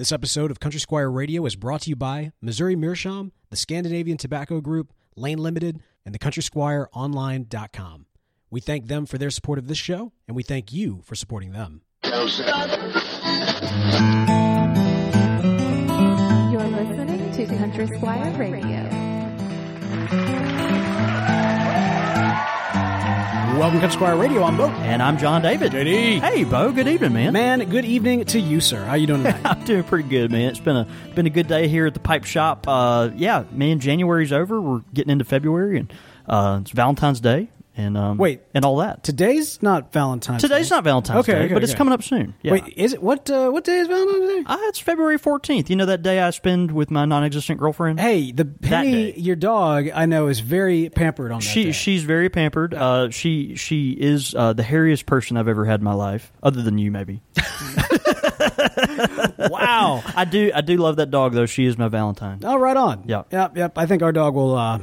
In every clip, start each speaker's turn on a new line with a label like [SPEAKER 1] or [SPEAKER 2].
[SPEAKER 1] This episode of Country Squire Radio is brought to you by Missouri Meerschaum, the Scandinavian Tobacco Group, Lane Limited, and the CountrySquireOnline.com. We thank them for their support of this show, and we thank you for supporting them.
[SPEAKER 2] You're listening to Country Squire Radio.
[SPEAKER 1] Welcome, to Squire Radio. I'm Bo.
[SPEAKER 3] And I'm John David.
[SPEAKER 1] JD.
[SPEAKER 3] Hey, Bo. Good evening, man.
[SPEAKER 1] Man, good evening to you, sir. How you doing tonight?
[SPEAKER 3] I'm doing pretty good, man. It's been a been a good day here at the pipe shop. Uh, yeah, man. January's over. We're getting into February, and uh, it's Valentine's Day, and um,
[SPEAKER 1] Wait.
[SPEAKER 3] and all that.
[SPEAKER 1] Today's not Valentine's
[SPEAKER 3] Today's
[SPEAKER 1] Day.
[SPEAKER 3] not Valentine's
[SPEAKER 1] Okay,
[SPEAKER 3] Day,
[SPEAKER 1] okay,
[SPEAKER 3] but it's
[SPEAKER 1] okay.
[SPEAKER 3] coming up soon. Yeah.
[SPEAKER 1] Wait, is it what? Uh, what day is Valentine's Day?
[SPEAKER 3] Uh, it's February 14th. You know that day I spend with my non-existent girlfriend.
[SPEAKER 1] Hey, the Penny, your dog, I know is very pampered on that
[SPEAKER 3] She
[SPEAKER 1] day.
[SPEAKER 3] she's very pampered. Uh, she she is uh, the hairiest person I've ever had in my life, other than you, maybe.
[SPEAKER 1] wow.
[SPEAKER 3] I do I do love that dog though. She is my Valentine.
[SPEAKER 1] Oh, right on.
[SPEAKER 3] Yep.
[SPEAKER 1] Yep. Yep. I think our dog will. Uh,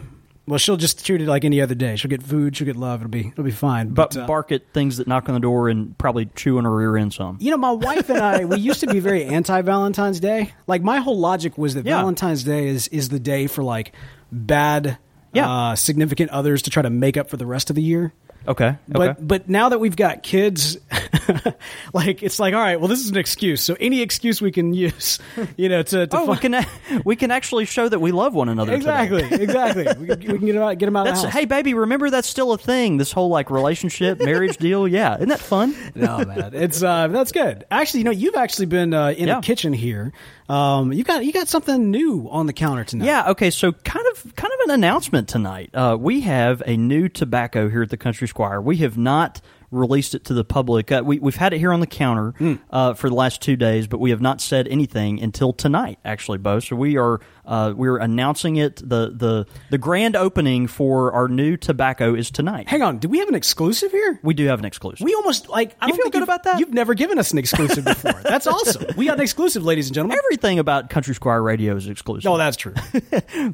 [SPEAKER 1] well, she'll just treat it like any other day. She'll get food. She'll get love. It'll be. It'll be fine.
[SPEAKER 3] But
[SPEAKER 1] uh,
[SPEAKER 3] bark at things that knock on the door and probably chew on her rear end some.
[SPEAKER 1] You know, my wife and I, we used to be very anti Valentine's Day. Like, my whole logic was that
[SPEAKER 3] Yeah.
[SPEAKER 1] Valentine's Day is, is the day for, like, bad
[SPEAKER 3] Yeah.
[SPEAKER 1] uh, significant others to try to make up for the rest of the year.
[SPEAKER 3] Okay. Okay.
[SPEAKER 1] But but now that we've got kids, like it's like all right, well this is an excuse. So any excuse we can use, you know, to, to
[SPEAKER 3] oh, we can we can actually show that we love one another.
[SPEAKER 1] exactly exactly. We can, we can get them out, get 'em out
[SPEAKER 3] That's
[SPEAKER 1] of the house.
[SPEAKER 3] hey baby, remember that's still a thing. This whole like relationship, marriage deal. Yeah, isn't that fun?
[SPEAKER 1] no man, it's uh, that's good. Actually, you know, you've actually been uh, in
[SPEAKER 3] Yeah.
[SPEAKER 1] the kitchen here. Um, you got you got something new on the counter tonight.
[SPEAKER 3] Yeah. Okay. So kind of kind of an announcement tonight. Uh, we have a new tobacco here at the Country Squire. We have not released it to the public. Uh, we, we've had it here on the counter
[SPEAKER 1] Hmm.
[SPEAKER 3] uh, for the last two days, but we have not said anything until tonight. Actually, Bo. So we are uh, we're announcing it. the the The grand opening for our new tobacco is tonight.
[SPEAKER 1] Hang on, do we have an exclusive here?
[SPEAKER 3] We do have an exclusive.
[SPEAKER 1] We almost like. I
[SPEAKER 3] You feel good about that?
[SPEAKER 1] You've never given us an exclusive before. That's awesome. We got an exclusive, ladies and gentlemen.
[SPEAKER 3] Everything about Country Squire Radio is exclusive.
[SPEAKER 1] Oh, that's true.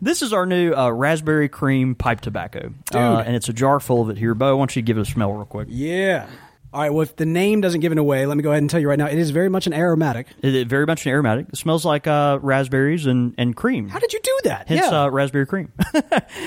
[SPEAKER 3] This is our new uh, raspberry cream pipe tobacco, uh, and it's a jar full of it here. Bo, why don't you give it a smell real quick?
[SPEAKER 1] yeah. All right. Well, if the name doesn't give it away, let me go ahead and tell you right now. It is very much an aromatic.
[SPEAKER 3] It, very much an aromatic. It smells like uh, raspberries and, and cream.
[SPEAKER 1] How did you do that?
[SPEAKER 3] Hence,
[SPEAKER 1] yeah.
[SPEAKER 3] uh, raspberry cream.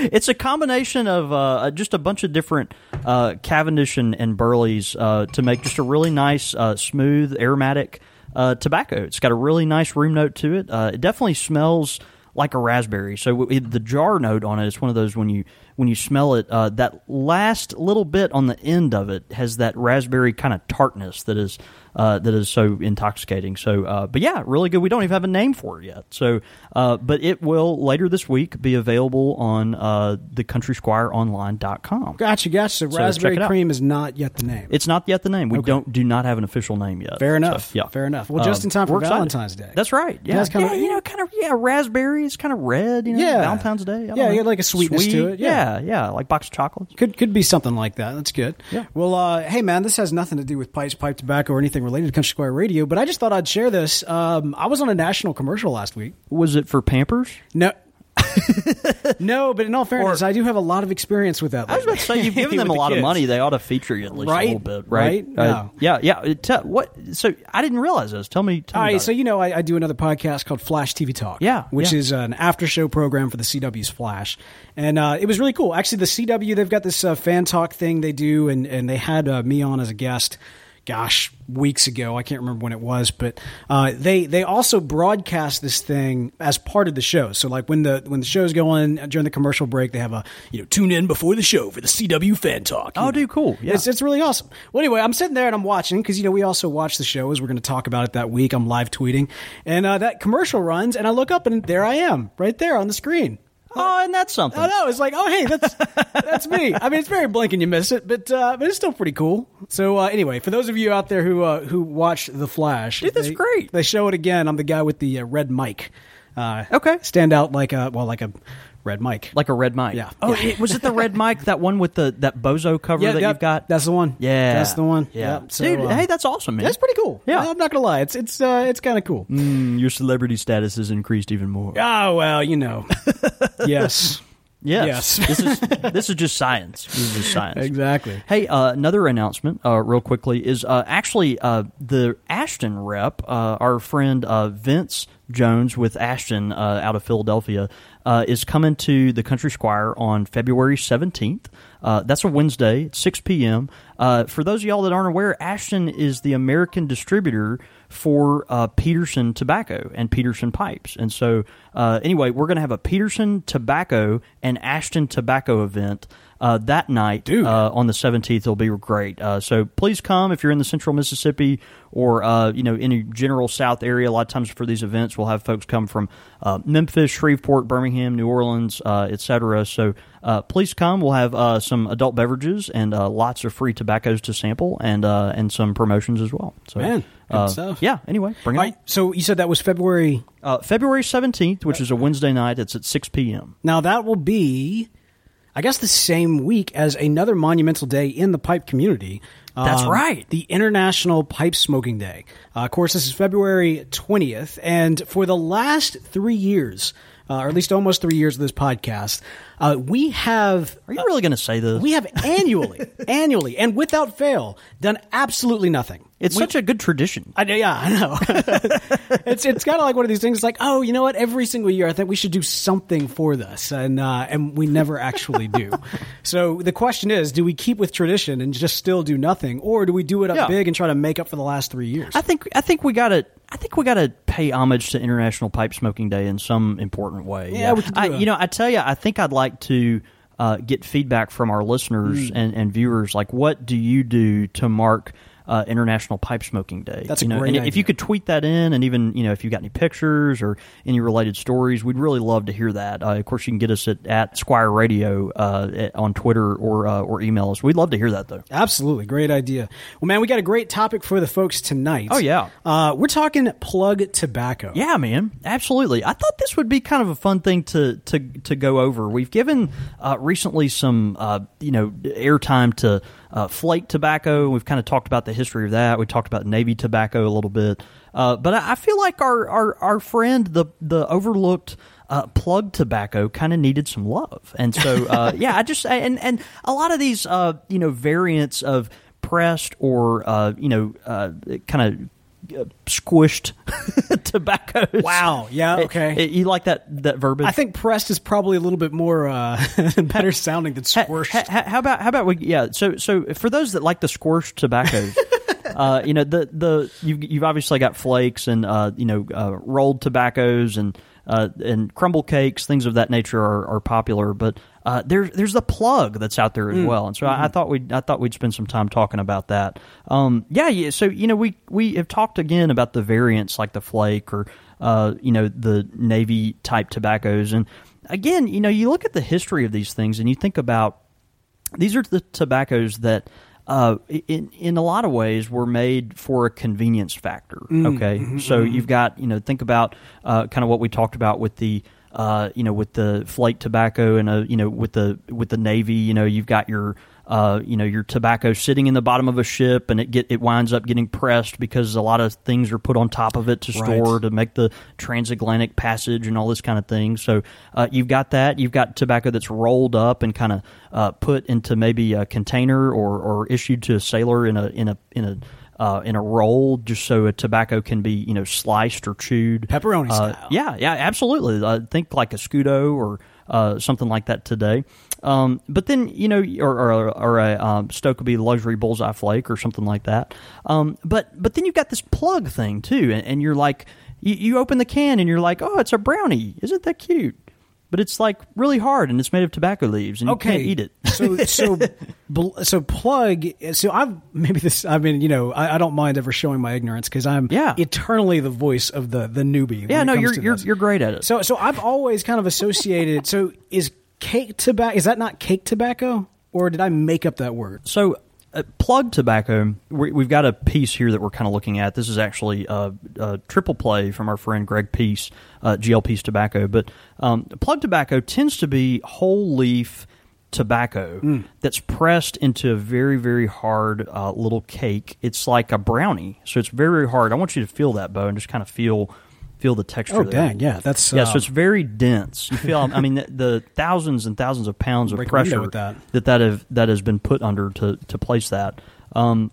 [SPEAKER 3] it's a combination of uh, just a bunch of different uh, Cavendish and, and Burleys uh, to make just a really nice, uh, smooth, aromatic uh, tobacco. It's got a really nice room note to it. Uh, it definitely smells like a raspberry. So it, the jar note on it is one of those when you when you smell it, uh, that last little bit on the end of it has that raspberry kind of tartness that is uh, that is so intoxicating. So, uh, but yeah, really good. We don't even have a name for it yet. So, uh, but it will later this week be available on uh, the CountrySquireOnline.com.
[SPEAKER 1] Gotcha, gotcha. So,
[SPEAKER 3] check
[SPEAKER 1] raspberry cream is not yet the name.
[SPEAKER 3] It's not yet the name. We don't do not have an official name yet.
[SPEAKER 1] Fair
[SPEAKER 3] So,
[SPEAKER 1] enough.
[SPEAKER 3] yeah,
[SPEAKER 1] Fair enough. Well, just in time for
[SPEAKER 3] we're excited.
[SPEAKER 1] Valentine's Day.
[SPEAKER 3] That's right. Yeah,
[SPEAKER 1] that's kinda-
[SPEAKER 3] yeah, you know, kind of yeah, raspberries, kind of red. You know,
[SPEAKER 1] Yeah.
[SPEAKER 3] Valentine's Day.
[SPEAKER 1] Yeah, you like a sweetness
[SPEAKER 3] Sweet.
[SPEAKER 1] to it, yeah.
[SPEAKER 3] yeah, yeah, like box of chocolates.
[SPEAKER 1] Could could be something like that. That's good.
[SPEAKER 3] Yeah.
[SPEAKER 1] Well, uh, hey man, this has nothing to do with pipes, pipe tobacco, or anything related to Country Squire Radio. But I just thought I'd share this. Um, I was on a national commercial last week.
[SPEAKER 3] Was it for Pampers?
[SPEAKER 1] No. no, but in all fairness, I do have a lot of experience with that.
[SPEAKER 3] I was about to say you've given them a
[SPEAKER 1] With the
[SPEAKER 3] lot of money. They ought to feature you at least
[SPEAKER 1] Right?
[SPEAKER 3] a little bit, right?
[SPEAKER 1] Right?
[SPEAKER 3] Uh,
[SPEAKER 1] No.
[SPEAKER 3] Yeah, yeah. It- Tell, what? So I didn't realize this. Tell me. Tell
[SPEAKER 1] All
[SPEAKER 3] me
[SPEAKER 1] right, so
[SPEAKER 3] it.
[SPEAKER 1] you know I, I do another podcast called Flash TV Talk.
[SPEAKER 3] Yeah,
[SPEAKER 1] which
[SPEAKER 3] yeah.
[SPEAKER 1] is an after show program for the CW's Flash, and uh, it was really cool. Actually, the CW they've got this uh, fan talk thing they do, and and they had uh, me on as a guest. Gosh, weeks ago, I can't remember when it was, but uh, they they also broadcast this thing as part of the show. So like when the when the show's going during the commercial break, they have a you know tune in before the show for the CW fan talk.
[SPEAKER 3] Oh,
[SPEAKER 1] know.
[SPEAKER 3] dude, cool. Yeah.
[SPEAKER 1] It's, it's really awesome. Well, anyway, I'm sitting there and I'm watching because, you know, we also watch the show as we're going to talk about it that week. I'm live tweeting. And uh, that commercial runs, and I look up and there I am, right there on the screen.
[SPEAKER 3] Oh, and that's something.
[SPEAKER 1] I know. It's like, oh, hey, that's that's me. I mean, it's very blink and you miss it, but uh, but it's still pretty cool. So uh, anyway, for those of you out there who uh, who watched The Flash,
[SPEAKER 3] Dude, that's
[SPEAKER 1] they-
[SPEAKER 3] great.
[SPEAKER 1] They show it again. I'm the guy with the uh, red mic. Uh,
[SPEAKER 3] Okay.
[SPEAKER 1] stand out like a well, like a red Mike.
[SPEAKER 3] Like a red mic.
[SPEAKER 1] Yeah.
[SPEAKER 3] Oh, it- was it the red mic? That one with the that bozo cover that
[SPEAKER 1] yep,
[SPEAKER 3] you've got.
[SPEAKER 1] That's the one.
[SPEAKER 3] yeah,
[SPEAKER 1] that's the one.
[SPEAKER 3] Yeah,
[SPEAKER 1] Yep. So,
[SPEAKER 3] dude.
[SPEAKER 1] uh,
[SPEAKER 3] hey, that's awesome, man.
[SPEAKER 1] That's pretty cool.
[SPEAKER 3] Yeah.
[SPEAKER 1] I'm not gonna lie. It's it's uh, it's kind of cool.
[SPEAKER 3] Mm, your celebrity status has increased even more.
[SPEAKER 1] Oh well, you know. yes.
[SPEAKER 3] Yes,
[SPEAKER 1] Yes.
[SPEAKER 3] this is this is just science. This is just science.
[SPEAKER 1] Exactly.
[SPEAKER 3] Hey, uh, another announcement, uh, real quickly, is uh, actually uh, the Ashton rep, uh, our friend uh, Vince Jones with Ashton uh, out of Philadelphia, uh, is coming to the Country Squire on February 17th. Uh, that's a Wednesday at 6 p.m. Uh, for those of y'all that aren't aware, Ashton is the American distributor for uh, Peterson Tobacco and Peterson Pipes. And so, uh, anyway, we're going to have a Peterson Tobacco and Ashton Tobacco event uh, that night. Uh, on the 17th. It'll be great. Uh, so please come if you're in the central Mississippi or uh, you know any general South area. A lot of times for these events, we'll have folks come from uh, Memphis, Shreveport, Birmingham, New Orleans, uh, etc. So uh, please come. We'll have uh, some adult beverages and uh, lots of free tobaccos to sample and uh, and some promotions as well. So
[SPEAKER 1] Man, good stuff.
[SPEAKER 3] Yeah. Anyway, bring it.
[SPEAKER 1] Right, so you said that was February.
[SPEAKER 3] Uh, February 17th, which is a Wednesday night. It's at 6 p.m.
[SPEAKER 1] Now that will be, I guess, the same week as another monumental day in the pipe community.
[SPEAKER 3] That's
[SPEAKER 1] Um,
[SPEAKER 3] right.
[SPEAKER 1] The International Pipe Smoking Day. Uh, of course, this is February 20th, and for the last three years, uh, or at least almost three years of this podcast, uh, we have
[SPEAKER 3] Are you really going to say this?
[SPEAKER 1] we have annually, annually, and without fail, done absolutely nothing.
[SPEAKER 3] it's
[SPEAKER 1] We-
[SPEAKER 3] such a good tradition.
[SPEAKER 1] I, yeah, I know. it's it's kind of like one of these things. Like, oh, you know what? Every single year, I think we should do something for this, and uh, and we never actually do. so the question is, do we keep with tradition and just still do nothing, or do we do it up
[SPEAKER 3] Yeah.
[SPEAKER 1] big and try to make up for the last three years?
[SPEAKER 3] I think I think we got to I think we got to pay homage to International Pipe Smoking Day in some important way.
[SPEAKER 1] Yeah, do
[SPEAKER 3] I,
[SPEAKER 1] a-
[SPEAKER 3] you know, I tell you, I think I'd like to uh, get feedback from our listeners
[SPEAKER 1] Hmm.
[SPEAKER 3] and, and viewers. Like, what do you do to mark? Uh, International Pipe Smoking Day.
[SPEAKER 1] That's a
[SPEAKER 3] you know,
[SPEAKER 1] great
[SPEAKER 3] and if you could tweet that in, and even you know if you got any pictures or any related stories, we'd really love to hear that. Uh, of course, you can get us at, at Squire Radio uh, on Twitter or uh, or email us. We'd love to hear that though.
[SPEAKER 1] Absolutely, great idea. Well, man, we got a great topic for the folks tonight.
[SPEAKER 3] Oh, yeah.
[SPEAKER 1] uh, we're talking plug tobacco.
[SPEAKER 3] Yeah, man, absolutely. I thought this would be kind of a fun thing to to to go over. We've given uh, recently some uh, you know airtime to uh, flake tobacco. We've kind of talked about the history of that. We talked about Navy tobacco a little bit, uh, but I, I feel like our our our friend the the overlooked. Uh, plug tobacco kind of needed some love, and so uh, yeah, I just and and a lot of these uh, you know variants of pressed or uh, you know uh, kind of squished tobaccos.
[SPEAKER 1] Wow. Yeah. Okay.
[SPEAKER 3] Eh, you like that that verbiage?
[SPEAKER 1] I think pressed is probably a little bit more uh, better sounding than squished.
[SPEAKER 3] ha- ha- how about how about we? Yeah. So so for those that like the squished tobaccos, uh, you know the the you've you've obviously got flakes and uh, you know uh, rolled tobaccos and uh, and crumble cakes, things of that nature are, are popular. But uh, there's there's the plug that's out there as well, and so I, I thought we I thought we'd spend some time talking about that. Um, yeah, yeah. So you know we we have talked again about the variants like the flake or uh, you know the navy type tobaccos, and again you know you look at the history of these things and you think about these are the tobaccos that uh, in in a lot of ways were made for a convenience factor. Okay, so you've got you know think about uh, kind of what we talked about with the uh, you know with the flake tobacco and uh, you know with the with the navy. You know you've got your uh, you know your tobacco sitting in the bottom of a ship and it get it winds up getting pressed because a lot of things are put on top of it to
[SPEAKER 1] Right.
[SPEAKER 3] store to make the transatlantic passage and all this kind of thing. So uh, you've got that. You've got tobacco that's rolled up and kind of uh, put into maybe a container or, or issued to a sailor in a in a in a uh, in a roll, just so a tobacco can be you know sliced or chewed.
[SPEAKER 1] Pepperoni
[SPEAKER 3] Uh,
[SPEAKER 1] style.
[SPEAKER 3] Yeah, yeah, absolutely. I think like a scudo or uh, something like that today. Um, but then you know, or or, or a um, Stokkebye luxury bullseye flake or something like that. Um, but but then you've got this plug thing too, and, and you're like, you, you open the can and you're like, oh, it's a brownie. Isn't that cute? But it's like really hard, and it's made of tobacco leaves, and you can't eat it.
[SPEAKER 1] so so so plug. So I've maybe this. I mean, you know, I, I don't mind ever showing my ignorance because I'm
[SPEAKER 3] Yeah.
[SPEAKER 1] eternally the voice of the the newbie.
[SPEAKER 3] yeah, no, you're you're you're great at it.
[SPEAKER 1] So so I've always kind of associated. so is cake tobacco? Is that not cake tobacco, or did I make up that word?
[SPEAKER 3] So, uh, plug tobacco. We, we've got a piece here that we're kind of looking at. This is actually a, a triple play from our friend Greg Pease, uh, GL Pease Tobacco. But um, plug tobacco tends to be whole leaf tobacco that's pressed into a very very hard uh, little cake. It's like a brownie, so it's very very hard. I want you to feel that, Bo, and just kind of feel feel the texture.
[SPEAKER 1] Oh
[SPEAKER 3] there.
[SPEAKER 1] dang, yeah, that's
[SPEAKER 3] Yeah, so
[SPEAKER 1] um,
[SPEAKER 3] it's very dense. You feel, I mean, the, the thousands and thousands of pounds of
[SPEAKER 1] Break a window
[SPEAKER 3] pressure
[SPEAKER 1] with that.
[SPEAKER 3] that that have that has been put under to to place that um,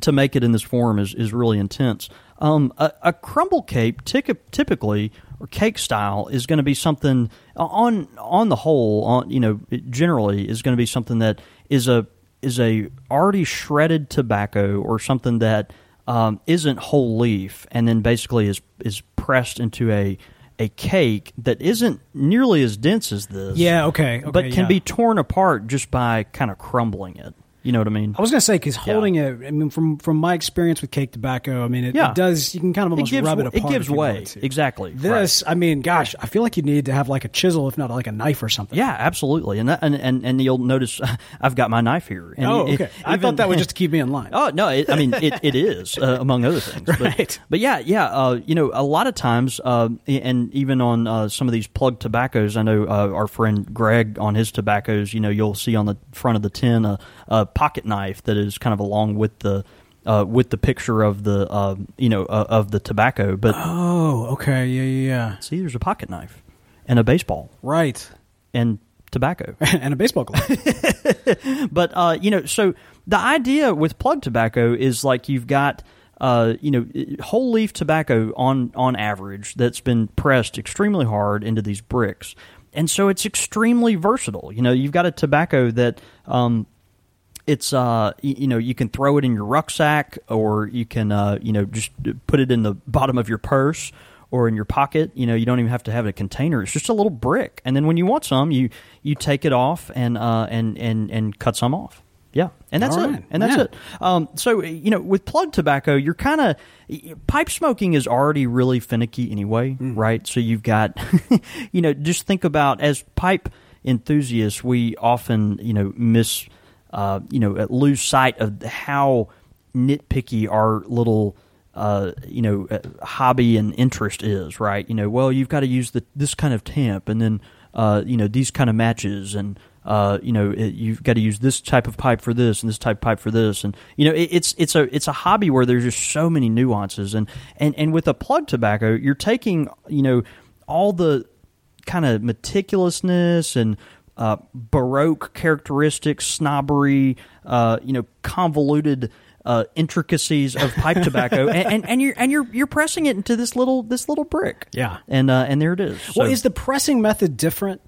[SPEAKER 3] to make it in this form is is really intense. Um, a, a crumble cake, tic- typically or cake style, is going to be something on on the whole, on you know, generally is going to be something that is a is a already shredded tobacco or something that um, isn't whole leaf, and then basically is is pressed into a a cake that isn't nearly as dense as this.
[SPEAKER 1] Yeah, okay, okay,
[SPEAKER 3] but can
[SPEAKER 1] yeah.
[SPEAKER 3] be torn apart just by kind of crumbling it. You know what I mean?
[SPEAKER 1] I was gonna say because holding it. I mean, from from my experience with cake tobacco, I mean, it,
[SPEAKER 3] Yeah.
[SPEAKER 1] it does. You can kind of almost
[SPEAKER 3] it gives
[SPEAKER 1] rub it apart. it gives
[SPEAKER 3] way exactly.
[SPEAKER 1] This, I mean, gosh, I feel like you need to have like a chisel, if not like a knife or something.
[SPEAKER 3] Yeah, absolutely, and that, and, and and you'll notice I've got my knife here. And
[SPEAKER 1] Oh,
[SPEAKER 3] it-
[SPEAKER 1] okay. I
[SPEAKER 3] even-
[SPEAKER 1] thought that was just to keep me in line.
[SPEAKER 3] Oh no! It, I mean, it, it is uh, among other things. But,
[SPEAKER 1] Right.
[SPEAKER 3] But yeah, yeah. Uh, you know, a lot of times, uh, and even on uh, some of these plug tobaccos, I know uh, our friend Greg on his tobaccos. You know, you'll see on the front of the tin a, a pocket knife that is kind of along with the. Uh, with the picture of the uh, you know uh, of the tobacco, but
[SPEAKER 1] Oh, okay, yeah, yeah, yeah.
[SPEAKER 3] see, there's a pocket knife and a baseball
[SPEAKER 1] Right.
[SPEAKER 3] and tobacco.
[SPEAKER 1] and a baseball glove.
[SPEAKER 3] but uh, you know, so the idea with plug tobacco is like you've got uh, you know whole leaf tobacco on on average that's been pressed extremely hard into these bricks, and so it's extremely versatile. You know, you've got a tobacco that. Um, it's uh you know you can throw it in your rucksack or you can uh you know just put it in the bottom of your purse or in your pocket. You know you don't even have to have a container. It's just a little brick. And then when you want some you you take it off and uh and and and cut some off. Yeah. And that's
[SPEAKER 1] All
[SPEAKER 3] it. and that's
[SPEAKER 1] Yeah.
[SPEAKER 3] it. Um so you know with plug tobacco you're kind of pipe smoking is already really finicky anyway
[SPEAKER 1] Mm.
[SPEAKER 3] right? So you've got you know just think about as pipe enthusiasts we often you know miss uh, you know, uh, lose sight of how nitpicky our little, uh, you know, uh, hobby and interest is, right? You know, well, you've got to use the this kind of tamp, and then, uh, you know, these kind of matches, and uh, you know, it, you've got to use this type of pipe for this, and this type of pipe for this, and you know, it, it's it's a it's a hobby where there's just so many nuances, and and and with a plug tobacco, you're taking, you know, all the kind of meticulousness and uh, baroque characteristics, snobbery, uh, you know, convoluted uh, intricacies of pipe tobacco, and, and, and you're and you're you're pressing it into this little this little brick.
[SPEAKER 1] Yeah.
[SPEAKER 3] and uh, and there it is.
[SPEAKER 1] well, is the pressing method different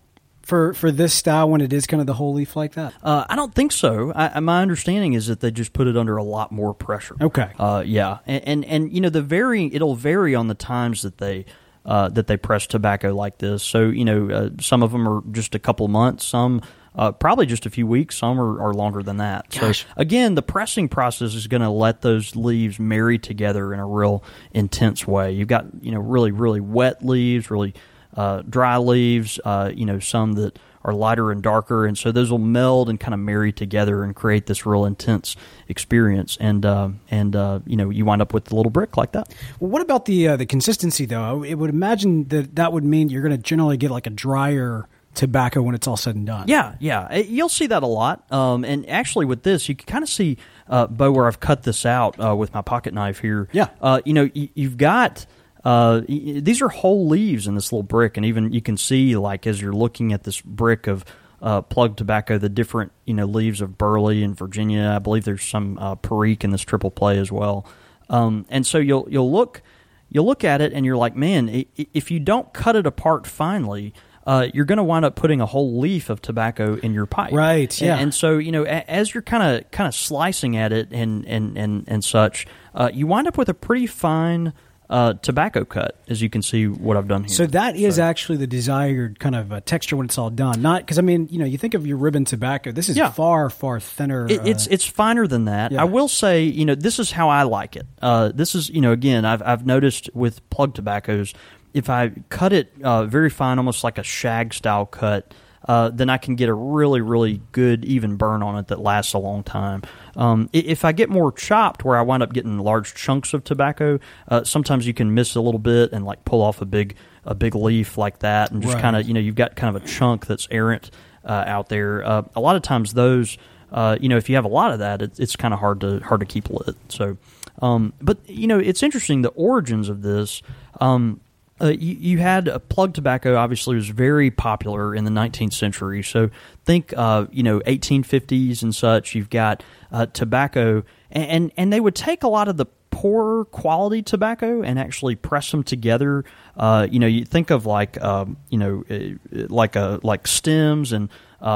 [SPEAKER 1] for for this style when it is kind of the whole leaf like that?
[SPEAKER 3] uh, I don't think so. I, my understanding is that they just put it under a lot more pressure.
[SPEAKER 1] Okay.
[SPEAKER 3] Uh, yeah, and, and and you know the varying it'll vary on the times that they uh, that they press tobacco like this. So you know uh, some of them are just a couple months, some uh, probably just a few weeks, some are, are longer than that.
[SPEAKER 1] Gosh.
[SPEAKER 3] So again, the pressing process is going to let those leaves marry together in a real intense way. You've got you know really really wet leaves, really uh, dry leaves, uh, you know some that are lighter and darker, and so those will meld and kind of marry together and create this real intense experience. And uh, and uh, you know you wind up with a little brick like that.
[SPEAKER 1] Well, what about the uh, the consistency though? I would imagine that that would mean you're going to generally get like a drier tobacco when it's all said and done.
[SPEAKER 3] Yeah, yeah, you'll see that a lot. Um, and actually, with this, you can kind of see, uh, Bo, where I've cut this out uh, with my pocket knife here.
[SPEAKER 1] Yeah.
[SPEAKER 3] uh, you know, y- you've got uh, these are whole leaves in this little brick, and even you can see, like, as you're looking at this brick of uh, plug tobacco, the different you know leaves of burley and Virginia. I believe there's some uh, perique in this triple play as well. Um, and so you'll you'll look you'll look at it and you're like, man, if you don't cut it apart finely, uh, you're going to wind up putting a whole leaf of tobacco in your pipe.
[SPEAKER 1] Right,
[SPEAKER 3] And-
[SPEAKER 1] yeah.
[SPEAKER 3] And, so you know, a, as you're kind of kind of slicing at it and and and and such, uh, you wind up with a pretty fine uh, tobacco cut, as you can see what I've done here.
[SPEAKER 1] So that is actually the desired kind of uh, texture when it's all done. Not because I mean, you know, you think of your ribbon tobacco. This is
[SPEAKER 3] Yeah.
[SPEAKER 1] far, far thinner.
[SPEAKER 3] It, it's
[SPEAKER 1] uh,
[SPEAKER 3] it's finer than that.
[SPEAKER 1] yeah.
[SPEAKER 3] I will say, you know, this is how I like it. Uh, this is, you know, again, I've I've noticed with plug tobaccos, if I cut it uh, very fine, almost like a shag style cut, uh, then I can get a really really good even burn on it that lasts a long time. Um, if I get more chopped, where I wind up getting large chunks of tobacco, uh, sometimes you can miss a little bit and like pull off a big a big leaf like that, and just
[SPEAKER 1] Right.
[SPEAKER 3] kind of you know you've got kind of a chunk that's errant uh, out there. Uh, a lot of times those, uh, you know, if you have a lot of that, it, it's kind of hard to hard to keep lit. So, um, but you know, it's interesting the origins of this. Um, uh, you, you had uh, plug tobacco. Obviously, was very popular in the 19th century. So think, uh, you know, 1850s and such. You've got uh, tobacco, and, and and they would take a lot of the poorer quality tobacco and actually press them together. Uh, you know, you think of like, um, you know, like a like stems and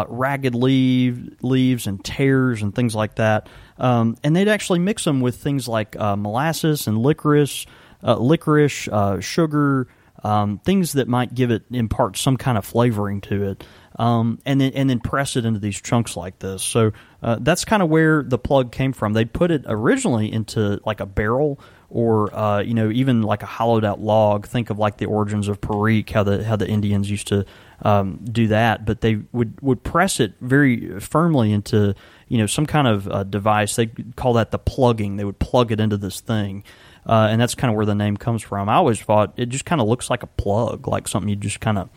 [SPEAKER 3] ragged leaf, leaves and tears and things like that. Um, and they'd actually mix them with things like molasses and licorice, uh, licorice, uh, sugar, um, things that might give it impart some kind of flavoring to it. Um, and then and then press it into these chunks like this. So uh, that's kind of where the plug came from. They put it originally into like a barrel or uh, you know even like a hollowed out log. Think of like the origins of Perique, how the how the Indians used to um, do that, but they would would press it very firmly into you know some kind of uh, device. They call that the plugging. They would plug it into this thing. Uh, and that's kind of where the name comes from. I always thought it just kind of looks like a plug, like something you just kind of,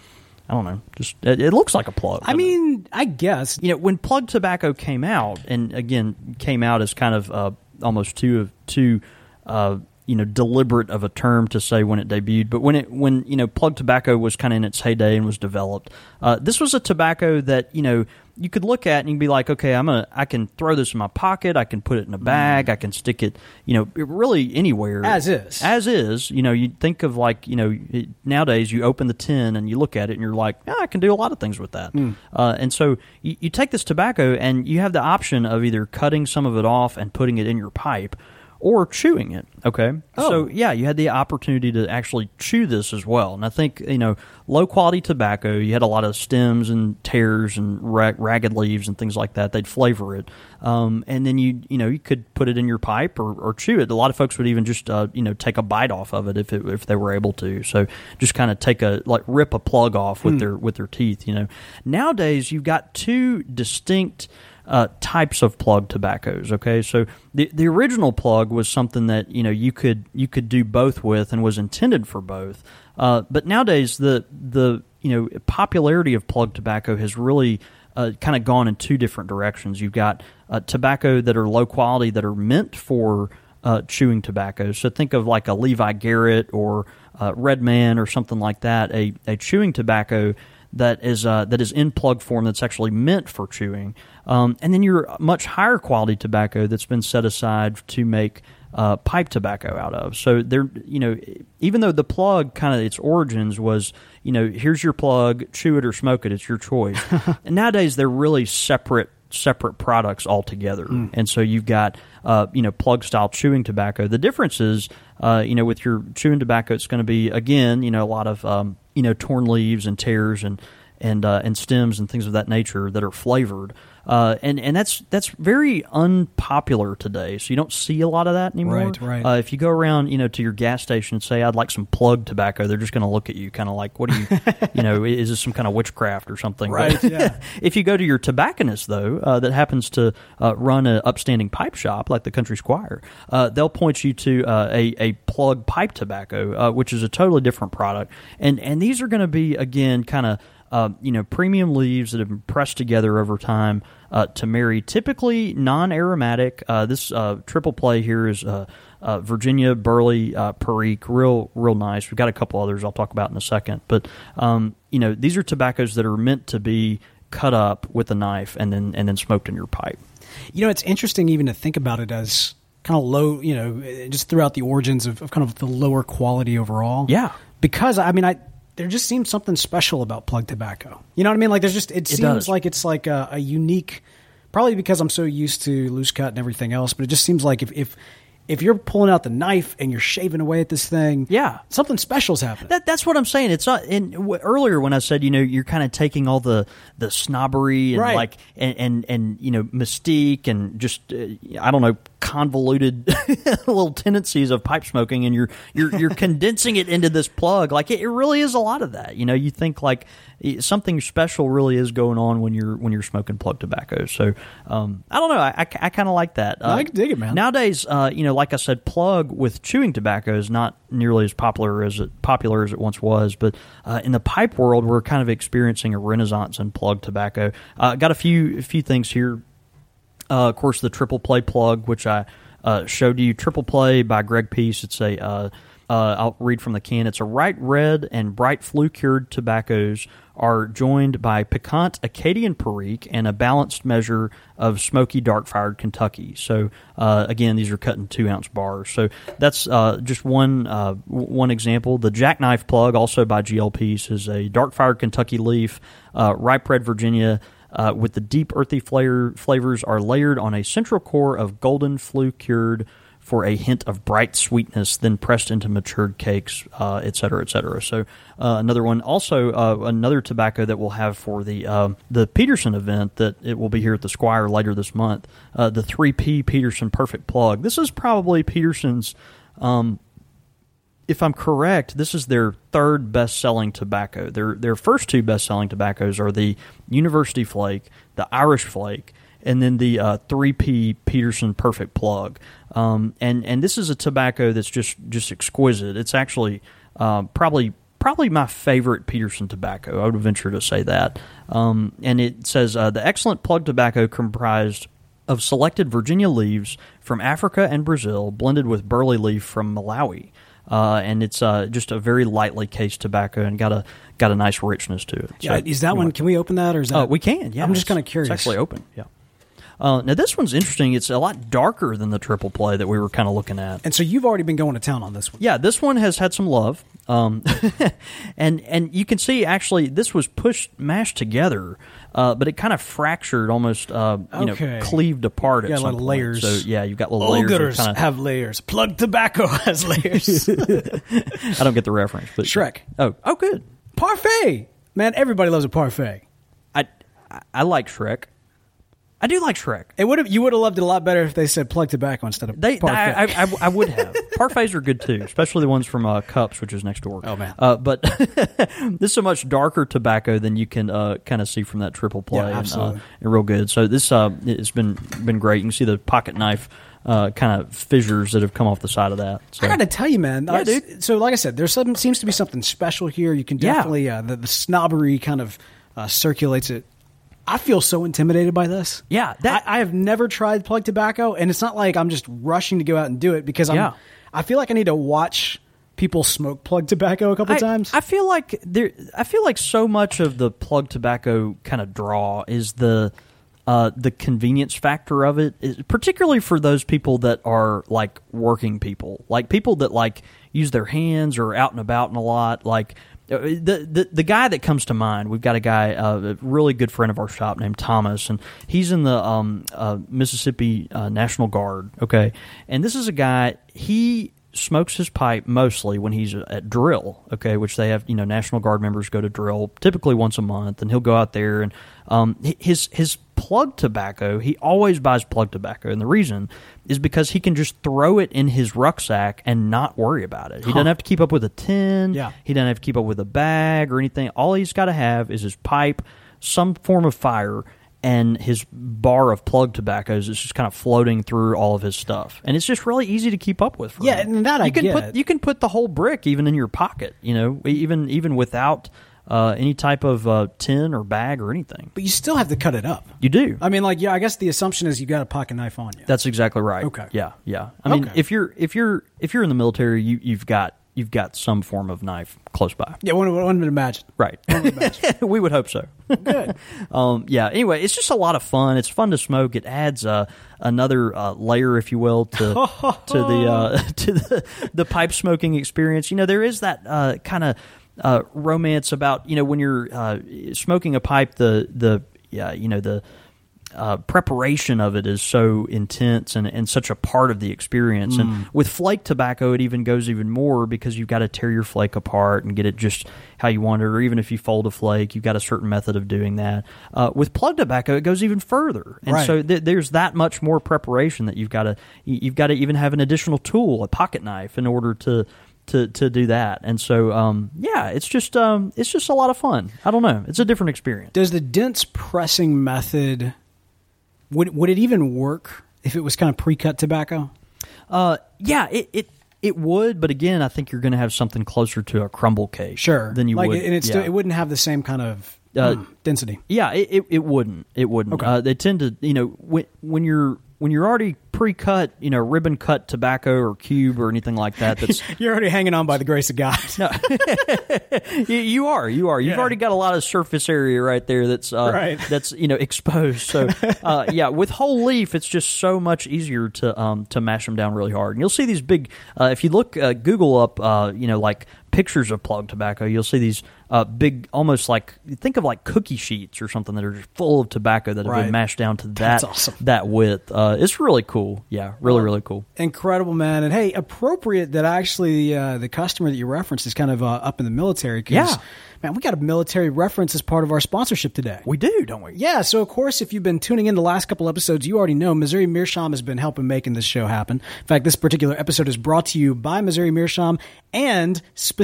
[SPEAKER 3] I don't know, just it, it looks like a plug.
[SPEAKER 1] I
[SPEAKER 3] doesn't it?
[SPEAKER 1] mean, I guess
[SPEAKER 3] you know, when plug tobacco came out, and again came out as kind of uh, almost too of too, uh, you know, deliberate of a term to say when it debuted. But when it when you know plug tobacco was kind of in its heyday and was developed, uh, this was a tobacco that you know you could look at and you would be like, okay, I'm gonna I can throw this in my pocket, I can put it in a bag, I can stick it, you know, really anywhere
[SPEAKER 1] As is.
[SPEAKER 3] as is. You know, you think of like you know it, nowadays you open the tin and you look at it and you're like, yeah, I can do a lot of things with that. Uh, and so you, you take this tobacco and you have the option of either cutting some of it off and putting it in your pipe. Or chewing it, okay.
[SPEAKER 1] Oh.
[SPEAKER 3] So yeah, you had the opportunity to actually chew this as well. And I think you know, low quality tobacco. You had a lot of stems and tears and ra- ragged leaves and things like that. They'd flavor it, um, and then you you know you could put it in your pipe or, or chew it. A lot of folks would even just uh, you know take a bite off of it if it, if they were able to. So just kind of take a like rip a plug off with their with their teeth. You know, nowadays you've got two distinct uh, types of plug tobaccos. Okay, so the the original plug was something that you know you could you could do both with and was intended for both. Uh, but nowadays the the you know popularity of plug tobacco has really uh, kind of gone in two different directions. You've got uh, tobacco that are low quality that are meant for uh, chewing tobacco. So think of like a Levi Garrett or uh, Red or something like that. A a chewing tobacco that is uh, that is in plug form that's actually meant for chewing, um, and then your much higher quality tobacco that's been set aside to make uh, pipe tobacco out of. So there, you know, even though the plug kind of its origins was, you know, here's your plug, chew it or smoke it, it's your choice. and nowadays they're really separate separate products altogether. And so you've got uh, you know plug style chewing tobacco. The difference is uh, you know with your chewing tobacco, it's going to be again you know a lot of um, you know torn leaves and tears and and uh, and stems and things of that nature that are flavored. Uh, and and that's that's very unpopular today. So you don't see a lot of that anymore.
[SPEAKER 1] Right, right.
[SPEAKER 3] Uh, if you go around, you know, to your gas station and say, "I'd like some plug tobacco," they're just going to look at you, kind of like, "What are you, you know, is this some kind of witchcraft or something?"
[SPEAKER 1] Right,
[SPEAKER 3] But
[SPEAKER 1] yeah.
[SPEAKER 3] if you go to your tobacconist though, uh, that happens to uh, run an upstanding pipe shop like the Country Squire, uh, they'll point you to uh, a a plug pipe tobacco, uh, which is a totally different product, and and these are going to be again kind of. Uh, you know, premium leaves that have been pressed together over time uh, to marry. Typically non-aromatic. Uh, this uh, triple play here is uh, uh, Virginia Burley uh, Perique, real real nice. We've got a couple others I'll talk about in a second, but um, you know, these are tobaccos that are meant to be cut up with a knife and then and then smoked in your pipe.
[SPEAKER 1] You know, it's interesting even to think about it as kind of low, you know, just throughout the origins of, of kind of the lower quality overall.
[SPEAKER 3] Yeah.
[SPEAKER 1] Because, I mean, I there just seems something special about plug tobacco. You know what I mean? Like, there's just, it, seems
[SPEAKER 3] does.
[SPEAKER 1] like it's like a, a unique, probably because I'm so used to loose cut and everything else, but it just seems like if, if, if you're pulling out the knife and you're shaving away at this thing,
[SPEAKER 3] Yeah.
[SPEAKER 1] something special's happening.
[SPEAKER 3] That, that's what I'm saying. It's not. And w- earlier when I said, you know, you're kind of taking all the the snobbery and
[SPEAKER 1] Right.
[SPEAKER 3] like and, and and you know mystique and just uh, I don't know convoluted little tendencies of pipe smoking, and you're you're you're condensing it into this plug. Like it, it really is a lot of that. You know, you think like something special really is going on when you're when you're smoking plug tobacco. So um, I don't know. I, I, kind of like that. Uh,
[SPEAKER 1] I dig it, man.
[SPEAKER 3] Nowadays, uh, you know, like I said, plug with chewing tobacco is not nearly as popular as it popular as it once was. But uh, in the pipe world, we're kind of experiencing a renaissance in plug tobacco. Uh, got a few a few things here. Uh, of course, the triple play plug, which I uh, showed you, triple play by Greg Pease. It's a uh, Uh, I'll read from the can. It's a bright red and bright flue cured tobaccos are joined by piquant Acadian Perique and a balanced measure of smoky dark fired Kentucky. So uh, again, these are cut in two ounce bars. So that's uh, just one one example. The Jackknife Plug, also by GLPs, is a dark fired Kentucky leaf, ripe red Virginia. Uh, with the deep earthy flavor, flavors are layered on a central core of golden flue cured for a hint of bright sweetness, then pressed into matured cakes, uh, et cetera, et cetera. So uh, another one, also uh, another tobacco that we'll have for the um, the Peterson event that it will be here at the Squire later this month. Uh, the three P Peterson Perfect Plug. This is probably Peterson's. Um, if I'm correct, this is their third best-selling tobacco. Their their first two best-selling tobaccos are the University Flake, the Irish Flake, and then the uh, 3P Peterson Perfect Plug. Um, and and this is a tobacco that's just just exquisite. It's actually uh, probably probably my favorite Peterson tobacco. I would venture to say that. Um, and it says uh, the excellent plug tobacco comprised of selected Virginia leaves from Africa and Brazil, blended with burley leaf from Malawi. Uh, and it's uh, just a very lightly cased tobacco and got a got a nice richness to it. So,
[SPEAKER 1] yeah, is that one? Can we open that, or is that?
[SPEAKER 3] Oh, we can. Yeah,
[SPEAKER 1] I'm just kind of curious.
[SPEAKER 3] It's actually open. Yeah. Uh, now this one's interesting. It's a lot darker than the triple play that we were kind of looking at.
[SPEAKER 1] And so you've already been going to town on this one.
[SPEAKER 3] Yeah, this one has had some love, um, and and you can see actually this was pushed mashed together, uh, but it kind of fractured, almost uh, you
[SPEAKER 1] Okay.
[SPEAKER 3] know cleaved apart.
[SPEAKER 1] You
[SPEAKER 3] at
[SPEAKER 1] got
[SPEAKER 3] some
[SPEAKER 1] little
[SPEAKER 3] point.
[SPEAKER 1] layers.
[SPEAKER 3] So yeah, you've got little
[SPEAKER 1] All
[SPEAKER 3] layers. kinda-
[SPEAKER 1] have layers. Plug tobacco has layers.
[SPEAKER 3] I don't get the reference, but
[SPEAKER 1] Shrek.
[SPEAKER 3] Oh, oh, good.
[SPEAKER 1] parfait, man. Everybody loves a parfait.
[SPEAKER 3] I I, I like Shrek. I do like Shrek.
[SPEAKER 1] It would have. You would have loved it a lot better if they said plug tobacco instead of
[SPEAKER 3] They,
[SPEAKER 1] parfait.
[SPEAKER 3] I, I, I, would have. Parfaits are good too, especially the ones from uh, Cups, which is next door.
[SPEAKER 1] Oh, man.
[SPEAKER 3] Uh, but this is a much darker tobacco than you can uh, kind of see from that triple play.
[SPEAKER 1] Yeah, absolutely.
[SPEAKER 3] And, uh, and real good. So this uh, it's been been great. You can see the pocket knife uh, kind of fissures that have come off the side of that. So.
[SPEAKER 1] I got to tell you, man.
[SPEAKER 3] Yeah, dude.
[SPEAKER 1] So, like I said, there's some seems to be something special here. You can
[SPEAKER 3] Yeah.
[SPEAKER 1] definitely uh, the, the snobbery kind of uh, circulates it. I feel so intimidated by this.
[SPEAKER 3] Yeah, that-
[SPEAKER 1] I, I have never tried plug tobacco, and it's not like I'm just rushing to go out and do it because I'm.
[SPEAKER 3] Yeah.
[SPEAKER 1] I feel like I need to watch people smoke plug tobacco a couple
[SPEAKER 3] I,
[SPEAKER 1] times.
[SPEAKER 3] I feel like there. I feel like so much of the plug tobacco kind of draw is the uh, the convenience factor of it, is, particularly for those people that are like working people, like people that like use their hands or out and about and a lot. Like the the the guy that comes to mind, we've got a guy, uh, a really good friend of our shop named Thomas, and he's in the um, uh, Mississippi uh, National Guard. Okay, and this is a guy he smokes his pipe mostly when he's at drill, okay, which they have, you know, National Guard members go to drill typically once a month, and he'll go out there and um, his his plug tobacco, he always buys plug tobacco, and the reason is because he can just throw it in his rucksack and not worry about it. He doesn't have to keep up with a tin.
[SPEAKER 1] Yeah.
[SPEAKER 3] He doesn't have to keep up with a bag or anything. All he's got to have is his pipe, some form of fire, and his bar of plug tobaccos is just kind of floating through all of his stuff, and it's just really easy to keep up with. For
[SPEAKER 1] Yeah,
[SPEAKER 3] him.
[SPEAKER 1] and that I
[SPEAKER 3] you can
[SPEAKER 1] get.
[SPEAKER 3] put you can put the whole brick even in your pocket. You know, even even without uh, any type of uh, tin or bag or anything.
[SPEAKER 1] but you still have to cut it up.
[SPEAKER 3] You do.
[SPEAKER 1] I mean, like, yeah, I guess the assumption is you got a pocket knife on you.
[SPEAKER 3] That's exactly right.
[SPEAKER 1] Okay.
[SPEAKER 3] Yeah, yeah. I mean,
[SPEAKER 1] Okay.
[SPEAKER 3] if you're if you're if you're in the military, you you've got you've got some form of knife close by.
[SPEAKER 1] yeah, one, one would imagine.
[SPEAKER 3] Right. we would hope so.
[SPEAKER 1] Good.
[SPEAKER 3] um, yeah. Anyway, it's just a lot of fun. It's fun to smoke. It adds uh, another uh, layer, if you will, to to the uh, to the the pipe smoking experience. You know, there is that uh, kind of uh, romance about you know when you're uh, smoking a pipe. The the yeah, you know the uh, preparation of it is so intense and, and such a part of the experience. And with flake tobacco, it even goes even more because you've got to tear your flake apart and get it just how you want it. Or even if you fold a flake, you've got a certain method of doing that. Uh, with plug tobacco, it goes even further, and
[SPEAKER 1] Right.
[SPEAKER 3] so th- there's that much more preparation that you've got to you've got to even have an additional tool, a pocket knife, in order to. To, to do that and so um, yeah it's just um, it's just a lot of fun I don't know it's a different experience
[SPEAKER 1] Does the dense pressing method would would it even work if it was kind of pre-cut tobacco?
[SPEAKER 3] Uh, yeah, it, it it would, but again, I think you're going to have something closer to a crumble cake,
[SPEAKER 1] Sure.
[SPEAKER 3] than you
[SPEAKER 1] like,
[SPEAKER 3] would.
[SPEAKER 1] and it's
[SPEAKER 3] yeah.
[SPEAKER 1] still, it wouldn't have the same kind of
[SPEAKER 3] Uh,
[SPEAKER 1] mm, density.
[SPEAKER 3] Yeah, it, it, it wouldn't. It wouldn't.
[SPEAKER 1] Okay.
[SPEAKER 3] Uh, they tend to, you know, when when you're when you're already pre-cut, you know, ribbon cut tobacco or cube or anything like that. That's
[SPEAKER 1] You're already hanging on by the grace of God.
[SPEAKER 3] you, you are, you are. You've
[SPEAKER 1] Yeah.
[SPEAKER 3] already got a lot of surface area right there. That's uh,
[SPEAKER 1] Right.
[SPEAKER 3] That's you know exposed. So uh, yeah, with whole leaf, it's just so much easier to um, to mash them down really hard. And you'll see these big. Uh, if you look, uh, Google up, uh, you know, like pictures of plug tobacco, you'll see these uh, big, almost like think of like cookie sheets or something that are just full of tobacco that have
[SPEAKER 1] Right.
[SPEAKER 3] been mashed down to that
[SPEAKER 1] awesome.
[SPEAKER 3] that width. Uh, it's really cool. Yeah, really, really cool.
[SPEAKER 1] Incredible, man. And hey, appropriate that actually uh, the customer that you referenced is kind of uh, up in the military.
[SPEAKER 3] Yeah.
[SPEAKER 1] Man, we got a military reference as part of our sponsorship today.
[SPEAKER 3] We do, don't we?
[SPEAKER 1] Yeah, so of course, if you've been tuning in the last couple episodes, you already know Missouri Meerschaum has been helping making this show happen. In fact, this particular episode is brought to you by Missouri Meerschaum and specifically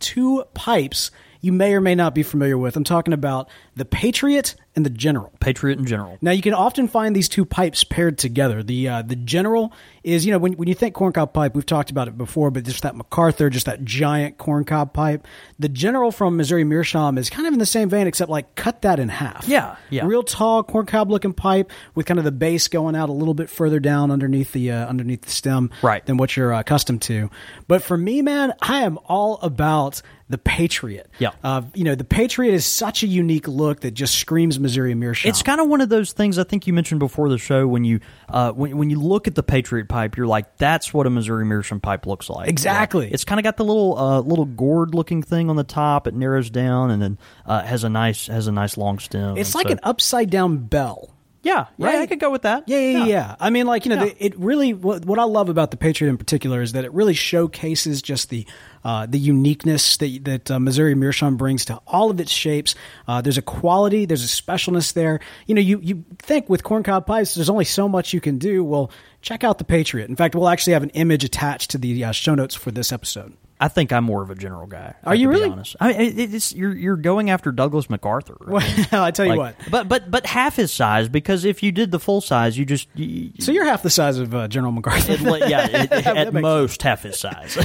[SPEAKER 1] two pipes you may or may not be familiar with. I'm talking about the Patriot and the General.
[SPEAKER 3] Patriot and general.
[SPEAKER 1] Now you can often find these two pipes paired together. The uh, the general is you know when when you think corncob pipe, we've talked about it before, but just that MacArthur, just that giant corncob pipe. The general from Missouri Meerschaum is kind of in the same vein, except like cut that in half.
[SPEAKER 3] Yeah, yeah.
[SPEAKER 1] Real tall corncob looking pipe with kind of the base going out a little bit further down underneath the uh, underneath the stem,
[SPEAKER 3] Right.
[SPEAKER 1] Than what you're uh, accustomed to. But for me, man, I am all about the Patriot.
[SPEAKER 3] Yeah.
[SPEAKER 1] Uh, you know, the Patriot is such a unique look that just screams Missouri Meerschaum.
[SPEAKER 3] It's kind of one of those things I think you mentioned before the show when you uh, when when you look at the Patriot pipe, you're like, that's what a Missouri Meerschaum pipe looks like.
[SPEAKER 1] Exactly.
[SPEAKER 3] It's kind of got the little uh, little gourd looking thing on the top. It narrows down and then uh, has a nice has a nice long stem.
[SPEAKER 1] It's like
[SPEAKER 3] so-
[SPEAKER 1] an upside down bell.
[SPEAKER 3] Yeah yeah
[SPEAKER 1] right?
[SPEAKER 3] I could go with that.
[SPEAKER 1] Yeah, yeah, yeah. I mean, like you know,
[SPEAKER 3] Yeah.
[SPEAKER 1] the, it really. What, what I love about the Patriot in particular is that it really showcases just the uh, the uniqueness that that uh, Missouri Meerschaum brings to all of its shapes. Uh, there's a quality, there's a specialness there. You know, you you think with corncob pipes, there's only so much you can do. Well, check out the Patriot. In fact, we'll actually have an image attached to the uh, show notes for this episode.
[SPEAKER 3] I think I'm more of a general guy.
[SPEAKER 1] Are you really?
[SPEAKER 3] honest. I mean, it's you're you're going after Douglas MacArthur. I
[SPEAKER 1] Well,
[SPEAKER 3] mean,
[SPEAKER 1] I tell you
[SPEAKER 3] like-
[SPEAKER 1] what.
[SPEAKER 3] but but but half his size because if you did the full size, you just you,
[SPEAKER 1] So you're half the size of uh, General MacArthur.
[SPEAKER 3] it, yeah, it, at most half his size.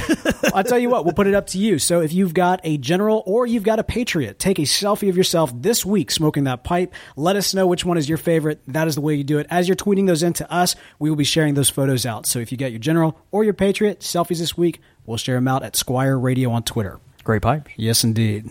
[SPEAKER 1] I'll tell you what, we'll put it up to you. So if you've got a general or you've got a patriot, take a selfie of yourself this week smoking that pipe. Let us know which one is your favorite. That is the way you do it. As you're tweeting those into us, we will be sharing those photos out. So if you get your general or your patriot selfies this week, we'll share them out at Squire Radio on Twitter.
[SPEAKER 3] Great pipes.
[SPEAKER 1] Yes, indeed.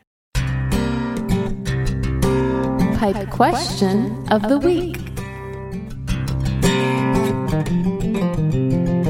[SPEAKER 2] Pipe question of the week.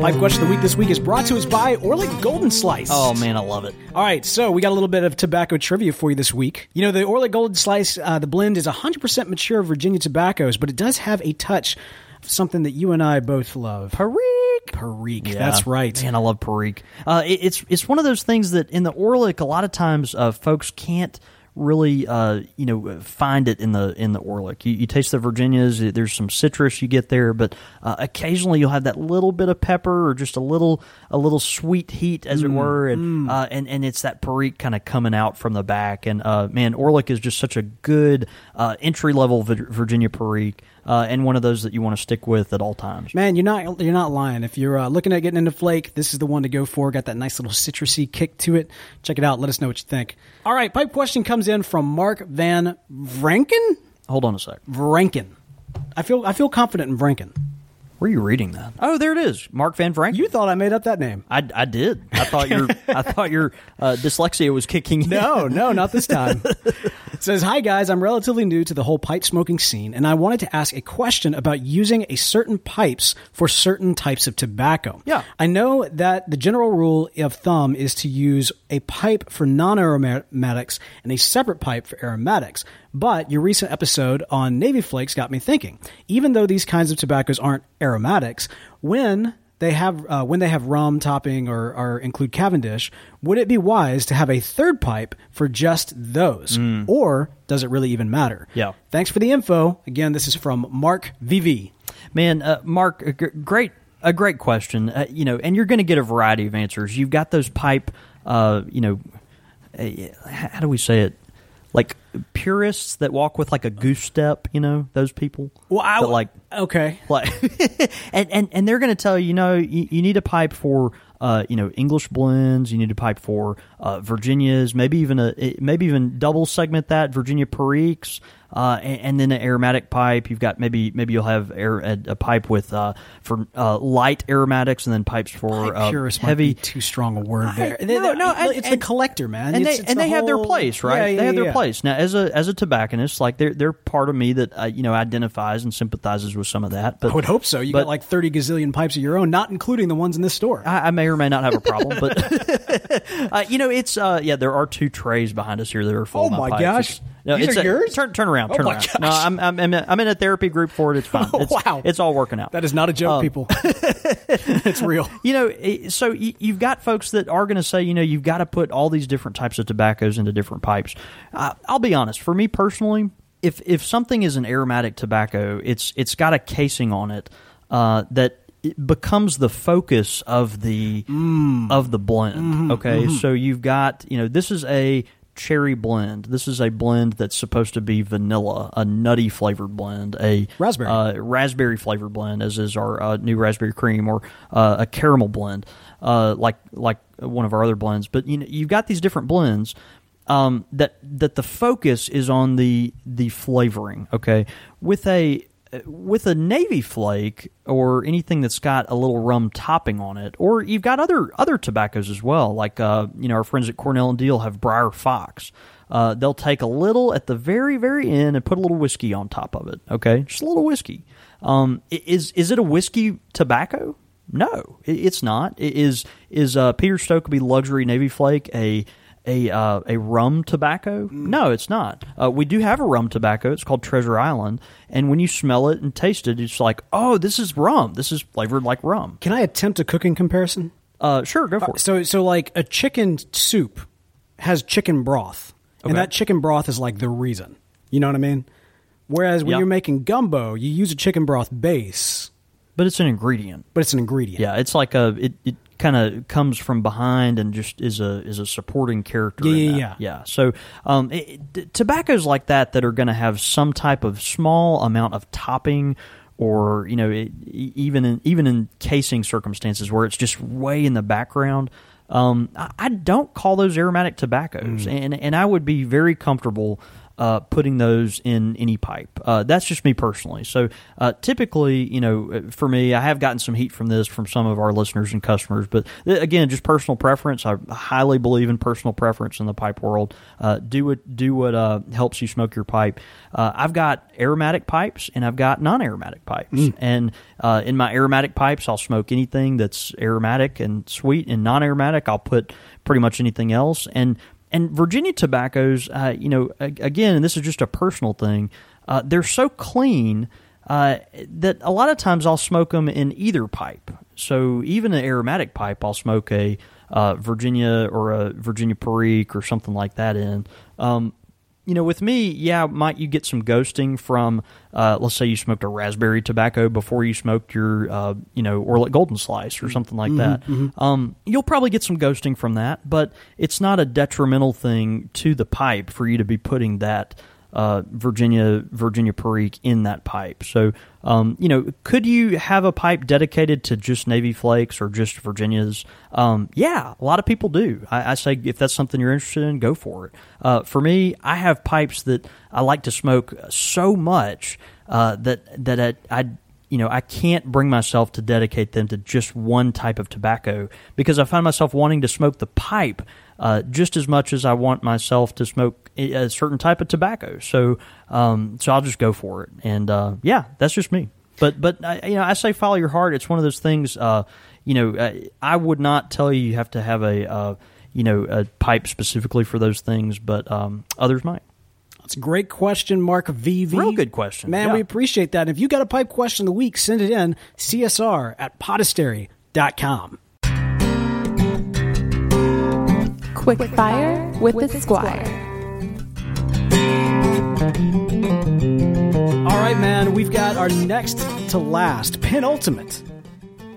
[SPEAKER 1] Pipe question of the week this week is brought to us by Orlik Golden Slice.
[SPEAKER 3] Oh man, I love it.
[SPEAKER 1] All right, so we got a little bit of tobacco trivia for you this week. You know, the Orlik Golden Slice, uh, the blend is 100% mature Virginia tobaccos, but it does have a touch of something that you and I both love.
[SPEAKER 3] Perique.
[SPEAKER 1] Perique.
[SPEAKER 3] Yeah.
[SPEAKER 1] That's right.
[SPEAKER 3] Man, I love Perique. Uh, it, it's it's one of those things that in the Orlik, a lot of times uh, folks can't really uh, you know find it in the in the Orlik. You, you taste the Virginias. There's some citrus you get there, but uh, occasionally you'll have that little bit of pepper or just a little a little sweet heat, as it were, and uh, and and it's that Perique kind of coming out from the back. And uh, man, Orlik is just such a good uh, entry level Virginia Perique. Uh, and one of those that you want to stick with at all times.
[SPEAKER 1] Man, you're not you're not lying. If you're uh, looking at getting into flake, this is the one to go for. Got that nice little citrusy kick to it. Check it out. Let us know what you think. All right, pipe question comes in from Mark Van Vranken.
[SPEAKER 3] Hold on a sec.
[SPEAKER 1] Vranken. I feel I feel confident in Vranken.
[SPEAKER 3] Where are you reading that? Oh, there it is. Mark Van Frank.
[SPEAKER 1] You thought I made up that name?
[SPEAKER 3] I, I did. I thought your I thought your uh, dyslexia was kicking in.
[SPEAKER 1] No, no, not this time. It says, Hi guys, I'm relatively new to the whole pipe smoking scene, and I wanted to ask a question about using a certain pipes for certain types of tobacco.
[SPEAKER 3] Yeah.
[SPEAKER 1] I know that the general rule of thumb is to use a pipe for non aromatics and a separate pipe for aromatics. But your recent episode on Navy Flakes got me thinking. Even though these kinds of tobaccos aren't aromatics, when they have uh, when they have rum topping or, or include Cavendish, would it be wise to have a third pipe for just those, or does it really even matter?
[SPEAKER 3] Yeah.
[SPEAKER 1] Thanks for the info. Again, this is from Mark VV.
[SPEAKER 3] Man, uh, Mark, a great, a great question. Uh, you know, and you're going to get a variety of answers. You've got those pipe, uh, you know, uh, how do we say it? Like purists that walk with like a goose step. You know, those people.
[SPEAKER 1] Well, I
[SPEAKER 3] that, like
[SPEAKER 1] okay.
[SPEAKER 3] like and, and and they're going to tell you, you know, you, you need a pipe for uh, you know English blends. You need a pipe for uh, Virginias, maybe even a maybe even double segment that Virginia Periques, uh, and, and then an aromatic pipe. You've got maybe maybe you'll have air, a, a pipe with uh, for uh, light aromatics, and then pipes for uh,
[SPEAKER 1] Purist might
[SPEAKER 3] heavy.
[SPEAKER 1] too strong a word there.
[SPEAKER 3] I- no, no, and-
[SPEAKER 1] it's the collector, man.
[SPEAKER 3] and
[SPEAKER 1] It's-
[SPEAKER 3] they
[SPEAKER 1] it's
[SPEAKER 3] and
[SPEAKER 1] the
[SPEAKER 3] they have their place, right?
[SPEAKER 1] Yeah, yeah,
[SPEAKER 3] they have their
[SPEAKER 1] yeah.
[SPEAKER 3] place. Now, as a as a tobacconist, like they're they're part of me that uh, you know identifies and sympathizes with some of that. But
[SPEAKER 1] I would hope so. You
[SPEAKER 3] but-
[SPEAKER 1] got like thirty gazillion pipes of your own, not including the ones in this store.
[SPEAKER 3] I, I may or may not have a problem, but uh, you know, it's uh, yeah. There are two trays behind us here that are full.
[SPEAKER 1] Oh
[SPEAKER 3] my,
[SPEAKER 1] my gosh.
[SPEAKER 3] It's- no,
[SPEAKER 1] These
[SPEAKER 3] it's
[SPEAKER 1] are
[SPEAKER 3] a-
[SPEAKER 1] yours?
[SPEAKER 3] Turn turn around,
[SPEAKER 1] Oh
[SPEAKER 3] turn
[SPEAKER 1] my
[SPEAKER 3] around.
[SPEAKER 1] gosh.
[SPEAKER 3] No, I'm, I'm I'm in- I'm in a therapy group for it. It's fine. It's,
[SPEAKER 1] Wow.
[SPEAKER 3] it's all working out.
[SPEAKER 1] that is not a joke,
[SPEAKER 3] Um,
[SPEAKER 1] people. it's real.
[SPEAKER 3] you know, eh, so y- you've got folks that are going to say, you know, you've got to put all these different types of tobaccos into different pipes. Uh, I'll be honest. For me personally, if if something is an aromatic tobacco, it's it's got a casing on it uh, that it becomes the focus of the of the blend. okay, so you've got you know this is a cherry blend. This is a blend that's supposed to be vanilla, a nutty flavored blend, a
[SPEAKER 1] Raspberry.
[SPEAKER 3] uh, raspberry flavored blend, as is our uh, new raspberry cream, or uh, a caramel blend, uh, like like one of our other blends. But you know, you've got these different blends um, that that the focus is on the the flavoring. Okay, with a with a navy flake or anything that's got a little rum topping on it, or you've got other other tobaccos as well, like uh, you know our friends at Cornell and Diehl have Briar Fox. Uh, they'll take a little at the very very end and put a little whiskey on top of it. Okay, just a little whiskey. Um, is is it a whiskey tobacco? No, it's not. Is is uh, Peter Stokkebye Luxury Navy Flake a a uh, a rum tobacco? No, it's not. Uh, we do have a rum tobacco. It's called Treasure Island, and when you smell it and taste it, it's like, oh, this is rum. This is flavored like rum.
[SPEAKER 1] Can I attempt a cooking comparison?
[SPEAKER 3] Uh, sure, go for it.
[SPEAKER 1] So, so like a chicken soup has chicken broth, and that chicken broth is like the reason. You know what I mean? Whereas when
[SPEAKER 3] Yeah.
[SPEAKER 1] you're making gumbo, you use a chicken broth base,
[SPEAKER 3] But it's an ingredient.
[SPEAKER 1] but it's an ingredient.
[SPEAKER 3] Yeah, it's like a it, it kind of comes from behind and just is a is a supporting character.
[SPEAKER 1] Yeah, yeah, yeah.
[SPEAKER 3] yeah. So um, it, tobaccos like that that are going to have some type of small amount of topping. Or you know, it, even in even in casing circumstances where it's just way in the background, um, I, I don't call those aromatic tobaccos,
[SPEAKER 1] Mm.
[SPEAKER 3] and and I would be very comfortable uh, putting those in any pipe. Uh, that's just me personally. So uh, typically, you know, for me, I have gotten some heat from this from some of our listeners and customers, but uh, again, just personal preference. I highly believe in personal preference in the pipe world. Uh, do what do what uh, helps you smoke your pipe. Uh, I've got aromatic pipes and I've got non-aromatic pipes, and uh, in my aromatic pipes, I'll smoke anything that's aromatic and sweet, and non-aromatic, I'll put pretty much anything else, and and Virginia tobaccos, uh, you know, again, and this is just a personal thing, uh, they're so clean uh, that a lot of times I'll smoke them in either pipe. So even an aromatic pipe, I'll smoke a uh, Virginia or a Virginia Perique or something like that in. Um, you know, with me, yeah, might you get some ghosting from, uh, let's say you smoked a raspberry tobacco before you smoked your, uh, you know, or like golden slice or something like that. Um, you'll probably get some ghosting from that, but it's not a detrimental thing to the pipe for you to be putting that uh, Virginia Virginia Perique in that pipe. So, um, you know, could you have a pipe dedicated to just Navy Flakes or just Virginias? Um, yeah, a lot of people do. I, I say if that's something you're interested in, go for it. Uh, for me, I have pipes that I like to smoke so much uh, that that I, I you know, I can't bring myself to dedicate them to just one type of tobacco because I find myself wanting to smoke the pipe uh, just as much as I want myself to smoke a certain type of tobacco. So, um, so I'll just go for it. And uh, yeah, that's just me. But but you know, I say follow your heart. It's one of those things. Uh, you know, I, I would not tell you you have to have a uh, you know a pipe specifically for those things, but um, others might.
[SPEAKER 1] That's a great question, Mark VV.
[SPEAKER 3] Real good question.
[SPEAKER 1] Man,
[SPEAKER 3] Yeah.
[SPEAKER 1] we appreciate that. If you got a pipe question of the week, send it in csr at podastery.com.
[SPEAKER 2] Quick Fire with the Squire.
[SPEAKER 1] All right, man, we've got our next to last, penultimate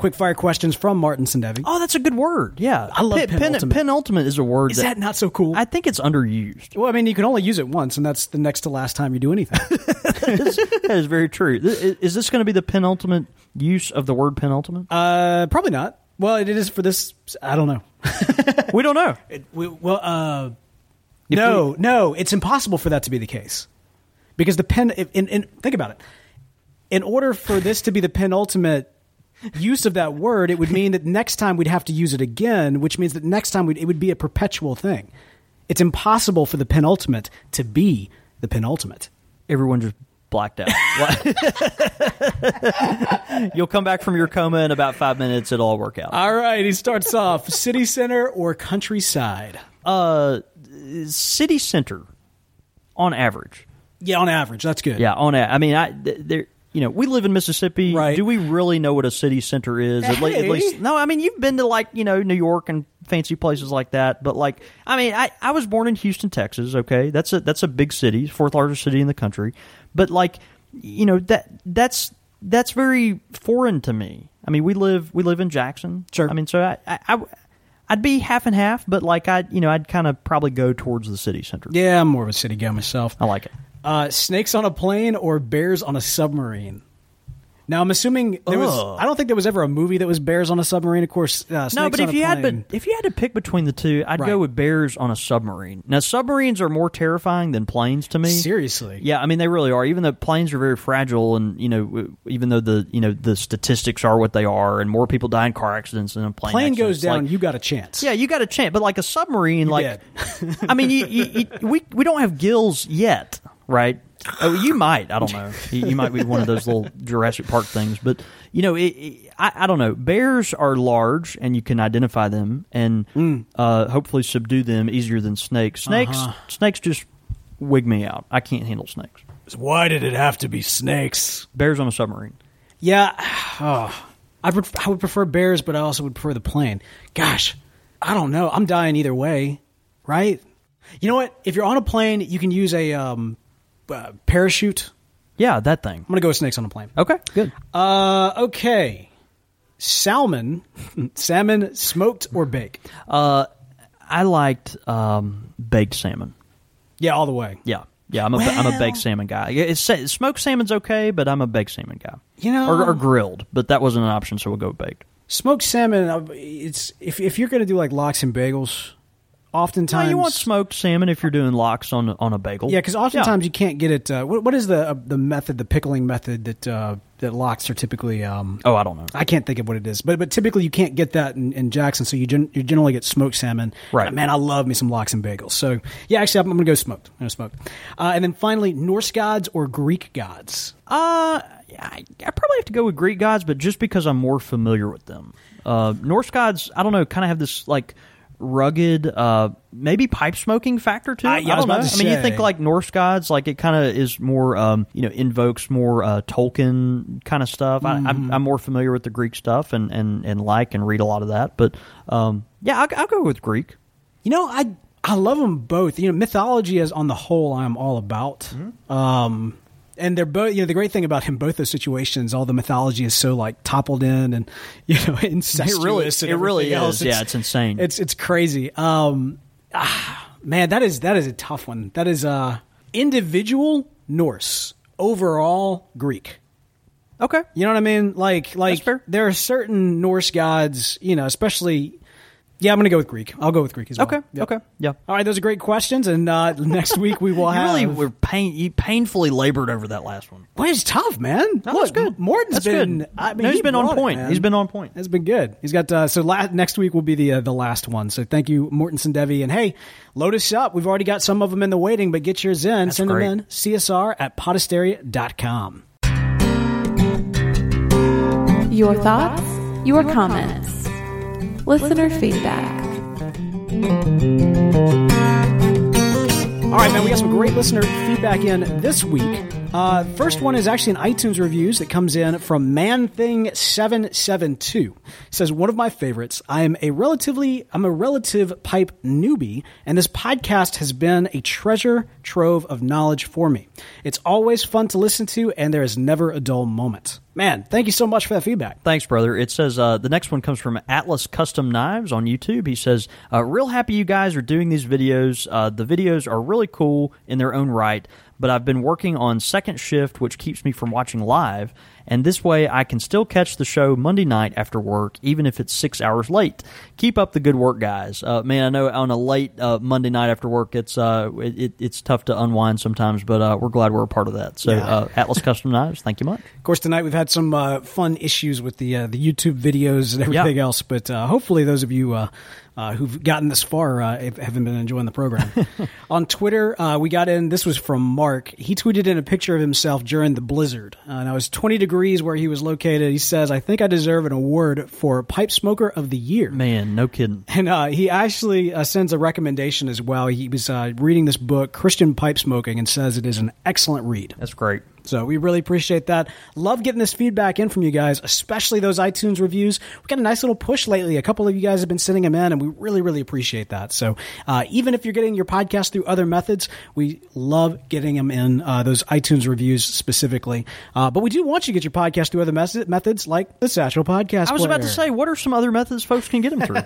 [SPEAKER 1] quick fire questions from Martin Sandevi.
[SPEAKER 3] Oh, that's a good word. Yeah,
[SPEAKER 1] I love
[SPEAKER 3] Pen- pen-
[SPEAKER 1] penultimate.
[SPEAKER 3] penultimate is a word
[SPEAKER 1] Is that not so cool?
[SPEAKER 3] I think it's underused.
[SPEAKER 1] well, I mean, you can only use it once, and that's the next to last time you do anything.
[SPEAKER 3] that is very true. Is this going to be the penultimate use of the word penultimate?
[SPEAKER 1] uh, probably not. Well, it is for this. I don't know.
[SPEAKER 3] we don't know.
[SPEAKER 1] We, well, uh, no, no, it's impossible for that to be the case because the pen. In, in, think about it. In order for this to be the penultimate use of that word, it would mean that next time we'd have to use it again, which means that next time we'd, it would be a perpetual thing. It's impossible for the penultimate to be the penultimate.
[SPEAKER 3] Everyone just blacked out. You'll come back from your coma in about five minutes. It'll all work out.
[SPEAKER 1] All right, he starts off city center or countryside.
[SPEAKER 3] Uh, city center, on average.
[SPEAKER 1] Yeah, on average, that's good.
[SPEAKER 3] Yeah, on. A- I mean, I there. You know, we live in Mississippi.
[SPEAKER 1] Right.
[SPEAKER 3] Do we really know what a city center is? At, le- at least, no. I mean, you've been to like you know New York and fancy places like that, but like, I mean, I, I was born in Houston, Texas. Okay, that's a that's a big city, fourth largest city in the country. But like, you know that that's that's very foreign to me. I mean, we live we live in Jackson.
[SPEAKER 1] Sure.
[SPEAKER 3] I mean, so I, I, I I'd be half and half, but like I you know I'd kind of probably go towards the city center.
[SPEAKER 1] Yeah, I'm more of a city guy myself.
[SPEAKER 3] I like it.
[SPEAKER 1] Uh, snakes on a plane or bears on a submarine? Now I'm assuming there was.
[SPEAKER 3] Ugh.
[SPEAKER 1] I don't think there was ever a movie that was bears on a submarine. Of course, uh, snakes
[SPEAKER 3] No, but
[SPEAKER 1] on
[SPEAKER 3] if
[SPEAKER 1] a
[SPEAKER 3] you had
[SPEAKER 1] plane.
[SPEAKER 3] to, if you had to pick between the two, I'd
[SPEAKER 1] Right.
[SPEAKER 3] go with bears on a submarine. Now, submarines are more terrifying than planes to me.
[SPEAKER 1] seriously,
[SPEAKER 3] Yeah, I mean they really are. Even though planes are very fragile, and you know, w- even though the you know the statistics are what they are, and more people die in car accidents than a plane.
[SPEAKER 1] plane goes
[SPEAKER 3] accidents,
[SPEAKER 1] down,
[SPEAKER 3] like-
[SPEAKER 1] you got a chance.
[SPEAKER 3] yeah, you got a chance, but like a submarine, like
[SPEAKER 1] dead.
[SPEAKER 3] I mean, you, you, you, we we don't have gills yet, right? Oh, you might. I don't know. You, you might be one of those little Jurassic Park things, but you know, it, it, I, I don't know. Bears are large, and you can identify them, and
[SPEAKER 1] Mm.
[SPEAKER 3] uh, hopefully subdue them easier than snakes. Snakes,
[SPEAKER 1] Uh-huh.
[SPEAKER 3] snakes just wig me out. I can't handle snakes.
[SPEAKER 1] Why did it have to be snakes?
[SPEAKER 3] Bears on a submarine.
[SPEAKER 1] Yeah, oh, I would. I would prefer bears, but I also would prefer the plane. Gosh, I don't know. I'm dying either way, right? You know what? If you're on a plane, you can use a um, uh, parachute.
[SPEAKER 3] Yeah, that thing.
[SPEAKER 1] I'm gonna go with snakes on a plane.
[SPEAKER 3] Okay, good.
[SPEAKER 1] Uh, okay. Salmon, salmon smoked or baked?
[SPEAKER 3] Uh, I liked um, baked salmon.
[SPEAKER 1] Yeah, all the way.
[SPEAKER 3] Yeah. Yeah, I'm a, am a baked salmon guy. Yeah, It's, smoked salmon's okay, but I'm a baked salmon guy.
[SPEAKER 1] You know-
[SPEAKER 3] or, or grilled, but that wasn't an option, so we'll go with baked.
[SPEAKER 1] Smoked salmon. uh, It's if if you're gonna do like lox and bagels,
[SPEAKER 3] No,
[SPEAKER 1] oftentimes
[SPEAKER 3] you want smoked salmon if you're doing lox on on a bagel.
[SPEAKER 1] Yeah, because oftentimes you can't get it. Uh, what, what is the uh, the method, the pickling method that uh, that lox are typically? Um,
[SPEAKER 3] Oh, I don't know.
[SPEAKER 1] I can't think of what it is, but but typically you can't get that in, in Jackson, so you gen- you generally get smoked salmon.
[SPEAKER 3] Right.
[SPEAKER 1] Man, I love me some lox and bagels. So yeah, actually, I'm, I'm gonna go smoked. I'm gonna smoked. Uh, and then finally, Norse gods or Greek gods?
[SPEAKER 3] Uh, I, I probably have to go with Greek gods, but just because I'm more familiar with them. Uh, Norse gods, I don't know, kind of have this like rugged, uh, maybe pipe smoking factor to it.
[SPEAKER 1] I- yeah, I
[SPEAKER 3] don't know. I mean, you think like Norse gods, like it kind of is more, um, you know, invokes more uh, Tolkien kind of stuff. I,
[SPEAKER 1] Mm-hmm.
[SPEAKER 3] I'm, I'm more familiar with the Greek stuff and, and, and like and read a lot of that. But um, yeah, I'll, I'll go with Greek.
[SPEAKER 1] You know, I I love them both. You know, mythology is on the whole I'm all about.
[SPEAKER 3] Mm-hmm.
[SPEAKER 1] Um, and they're both. You know, the great thing about him both those situations, all the mythology is so like toppled in and you know incestuous.
[SPEAKER 3] It really-
[SPEAKER 1] and
[SPEAKER 3] it really
[SPEAKER 1] everything else.
[SPEAKER 3] is. Yeah, it's insane.
[SPEAKER 1] It's it's crazy. Um, ah, man, that is that is a tough one. That is uh individual Norse, overall Greek.
[SPEAKER 3] Okay.
[SPEAKER 1] You know what I mean? Like like there are certain Norse gods, you know, especially Yeah, I'm going to go with Greek. I'll go with Greek as well.
[SPEAKER 3] Okay.
[SPEAKER 1] Yep.
[SPEAKER 3] Okay. Yeah.
[SPEAKER 1] All right, those are great questions, and uh, next week we will
[SPEAKER 3] You
[SPEAKER 1] have.
[SPEAKER 3] really were pain. You painfully labored over that last one.
[SPEAKER 1] Well, it's tough, man.
[SPEAKER 3] No,
[SPEAKER 1] Look,
[SPEAKER 3] that's good.
[SPEAKER 1] Morton's
[SPEAKER 3] That's
[SPEAKER 1] been.
[SPEAKER 3] good.
[SPEAKER 1] I mean,
[SPEAKER 3] No, he's
[SPEAKER 1] he
[SPEAKER 3] been on
[SPEAKER 1] brought it,
[SPEAKER 3] point. He's been on point.
[SPEAKER 1] It's been good. He's got uh, so la- next week will be the uh, the last one. So thank you, Morton Devi, and hey, load us up. We've already got some of them in the waiting, but get yours in. Send
[SPEAKER 3] great.
[SPEAKER 1] them in. CSR at podastery.com.
[SPEAKER 2] Your thoughts, your comments, listener feedback.
[SPEAKER 1] All right, man, we got some great listener feedback in this week. Uh, first one is actually an iTunes reviews that comes in from ManThing772. It says, one of my favorites. I am a relatively, I'm a relative pipe newbie, and this podcast has been a treasure trove of knowledge for me. It's always fun to listen to, and there is never a dull moment. Man, thank you so much for that feedback.
[SPEAKER 3] Thanks, brother. It says uh, the next one comes from Atlas Custom Knives on YouTube. He says, uh, "Real happy you guys are doing these videos. Uh, the videos are really cool in their own right, but I've been working on second shift, which keeps me from watching live. And this way, I can still catch the show Monday night after work, even if it's six hours late. Keep up the good work, guys. Uh, man, I know on a late uh, Monday night after work, it's uh, it, it- it's tough to unwind sometimes, but uh, we're glad we're a part of that. So,
[SPEAKER 1] Yeah.
[SPEAKER 3] uh, Atlas Custom Knives, thank you much."
[SPEAKER 1] Of course, tonight we've had some uh, fun issues with the uh, the YouTube videos and everything else, but uh, hopefully those of you uh, uh, who've gotten this far uh, have- haven't been enjoying the program. On Twitter, uh, we got in. This was from Mark. He tweeted in a picture of himself during the blizzard, uh, and I was 20 degrees where he was located. He says, "I think I deserve an award for pipe smoker of the year."
[SPEAKER 3] Man, no kidding.
[SPEAKER 1] And uh, he actually uh, sends a recommendation as well. He was uh, reading this book, Christian Pipe Smoking, and says it is an excellent read.
[SPEAKER 3] That's great.
[SPEAKER 1] So we really appreciate that. Love getting this feedback in from you guys, especially those iTunes reviews. We got a nice little push lately. A couple of you guys have been sending them in, and we really, really appreciate that. So uh, even if you're getting your podcast through other methods, we love getting them in uh, those iTunes reviews specifically. Uh, but we do want you to get your podcast through other mes- methods, like the Satchel Podcast.
[SPEAKER 3] I was about to say, what are some other methods folks can get them through?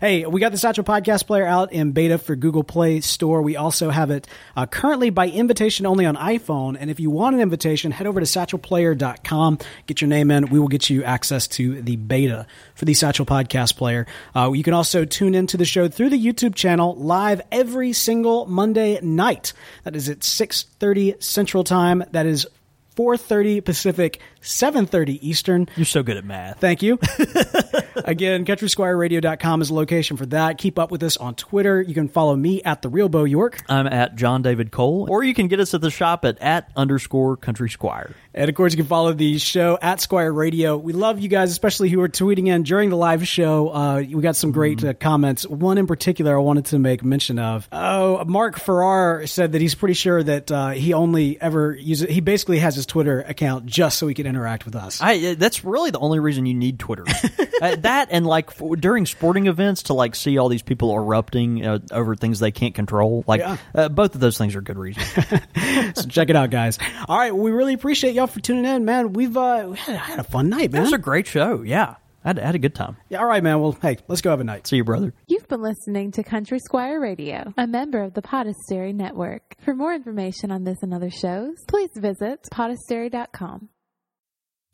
[SPEAKER 1] Hey, we got the Satchel Podcast Player out in beta for Google Play Store. We also have it uh, currently by invitation only on iPhone. And if you want an invitation, head over to satchelplayer.com, get your name in. We will get you access to the beta for the Satchel Podcast Player. Uh, you can also tune into the show through the YouTube channel live every single Monday night. That is at 6.30 Central Time. That is 4.30 Pacific, 7.30 Eastern.
[SPEAKER 3] You're so good at math.
[SPEAKER 1] Thank you. Again, countrysquireradio.com is the location for that. Keep up with us on Twitter. You can follow me at the real Bo York.
[SPEAKER 3] I'm at John David Cole, or you can get us at the shop at at underscore country squire.
[SPEAKER 1] And of course, you can follow the show at Squire Radio. We love you guys, especially who are tweeting in during the live show. Uh, we got some great uh, comments. One in particular I wanted to make mention of. Oh, Mark Farrar said that he's pretty sure that uh, he only ever uses, he basically has his Twitter account just so he can interact with us.
[SPEAKER 3] I, uh, that's really the only reason you need Twitter. uh, that and like for, during sporting events to like see all these people erupting uh, over things they can't control. Like
[SPEAKER 1] Yeah.
[SPEAKER 3] uh, both of those things are good reasons.
[SPEAKER 1] so check it out, guys. All right, we really appreciate y'all for tuning in, man. We've uh, we had, had a fun night, man.
[SPEAKER 3] It was a great show. Yeah, I had, I had a good time.
[SPEAKER 1] Yeah, all right, man. Well, hey, let's go have a night.
[SPEAKER 3] See you, brother.
[SPEAKER 2] You've been listening to Country Squire Radio, a member of the Podastery Network. For more information on this and other shows, please visit podastery.com.